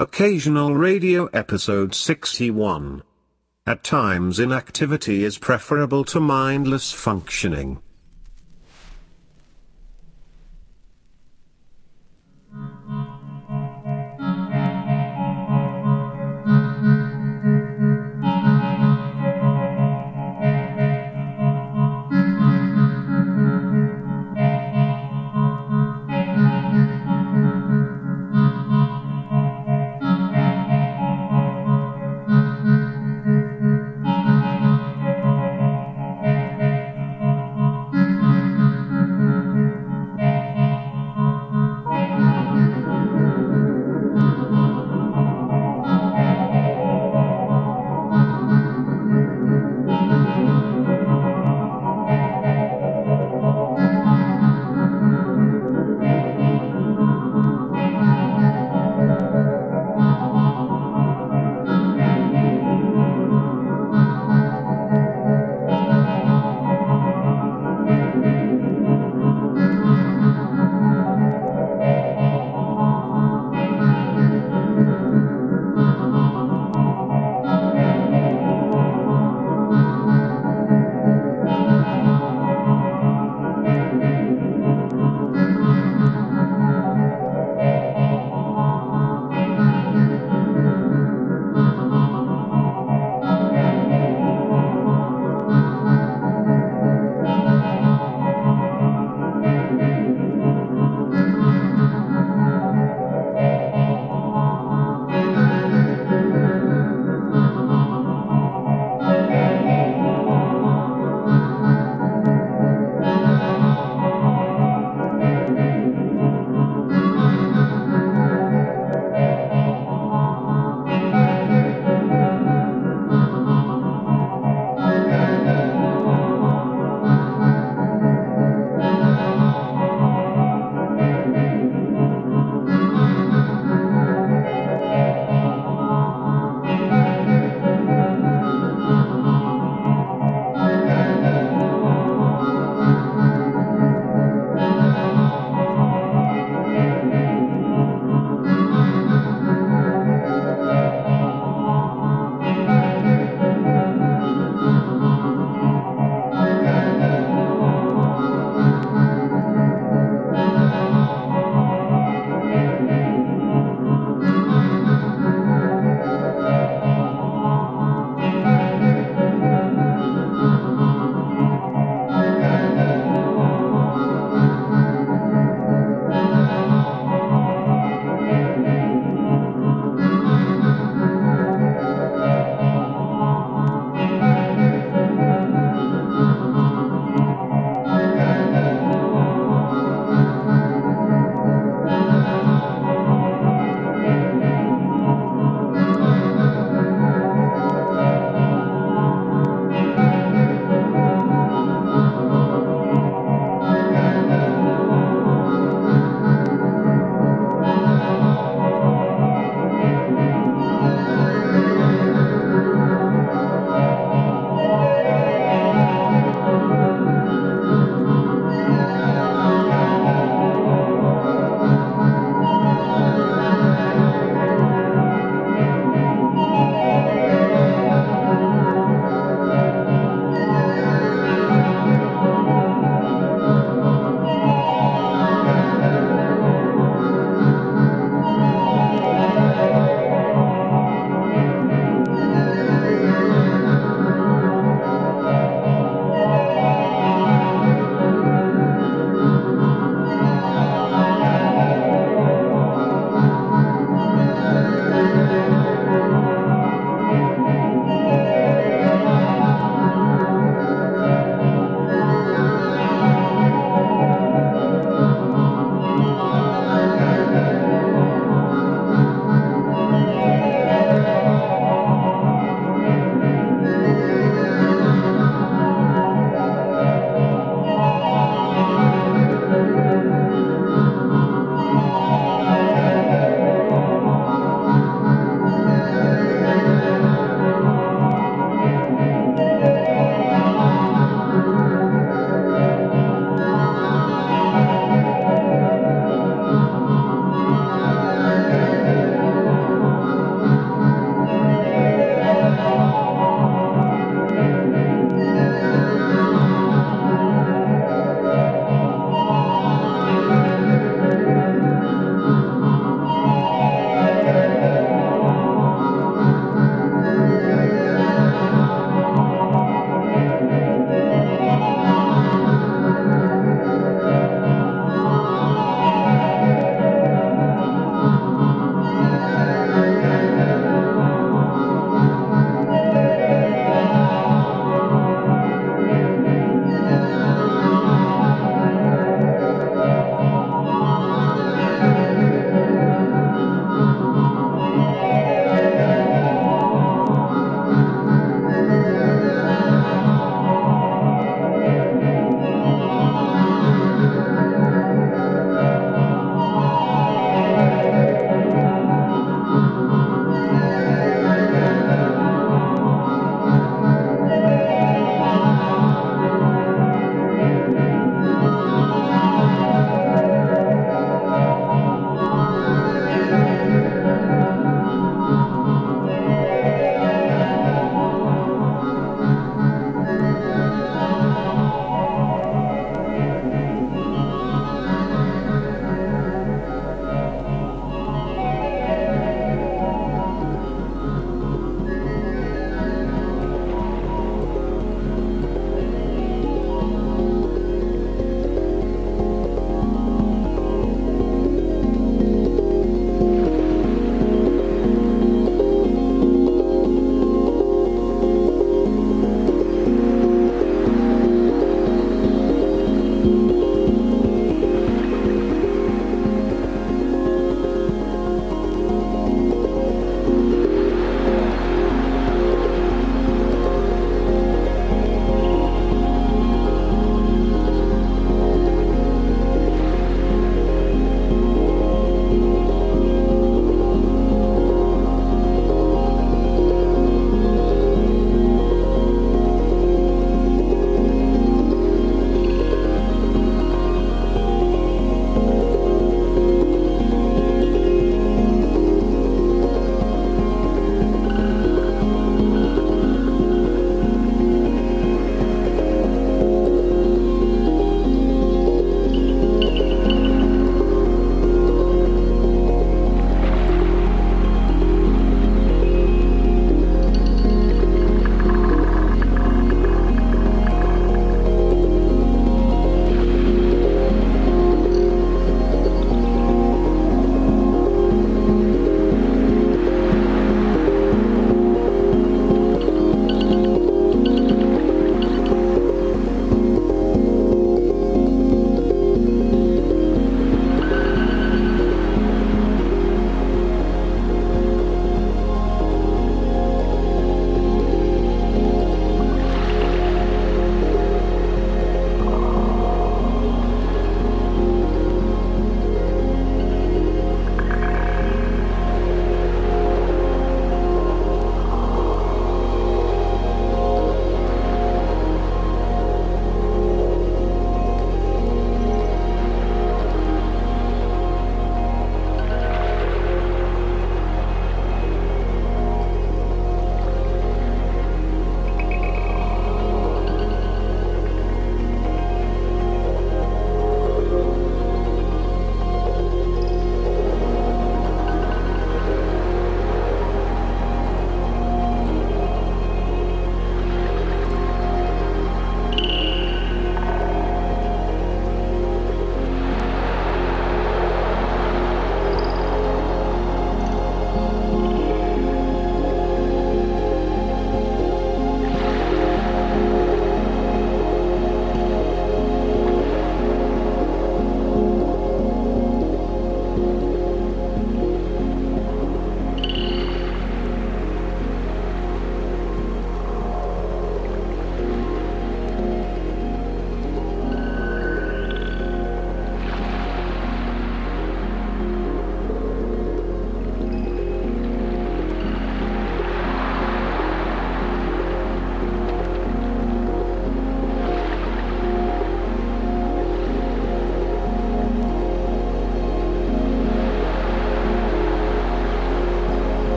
Occasional Radio Episode 61. At times inactivity is preferable to mindless functioning.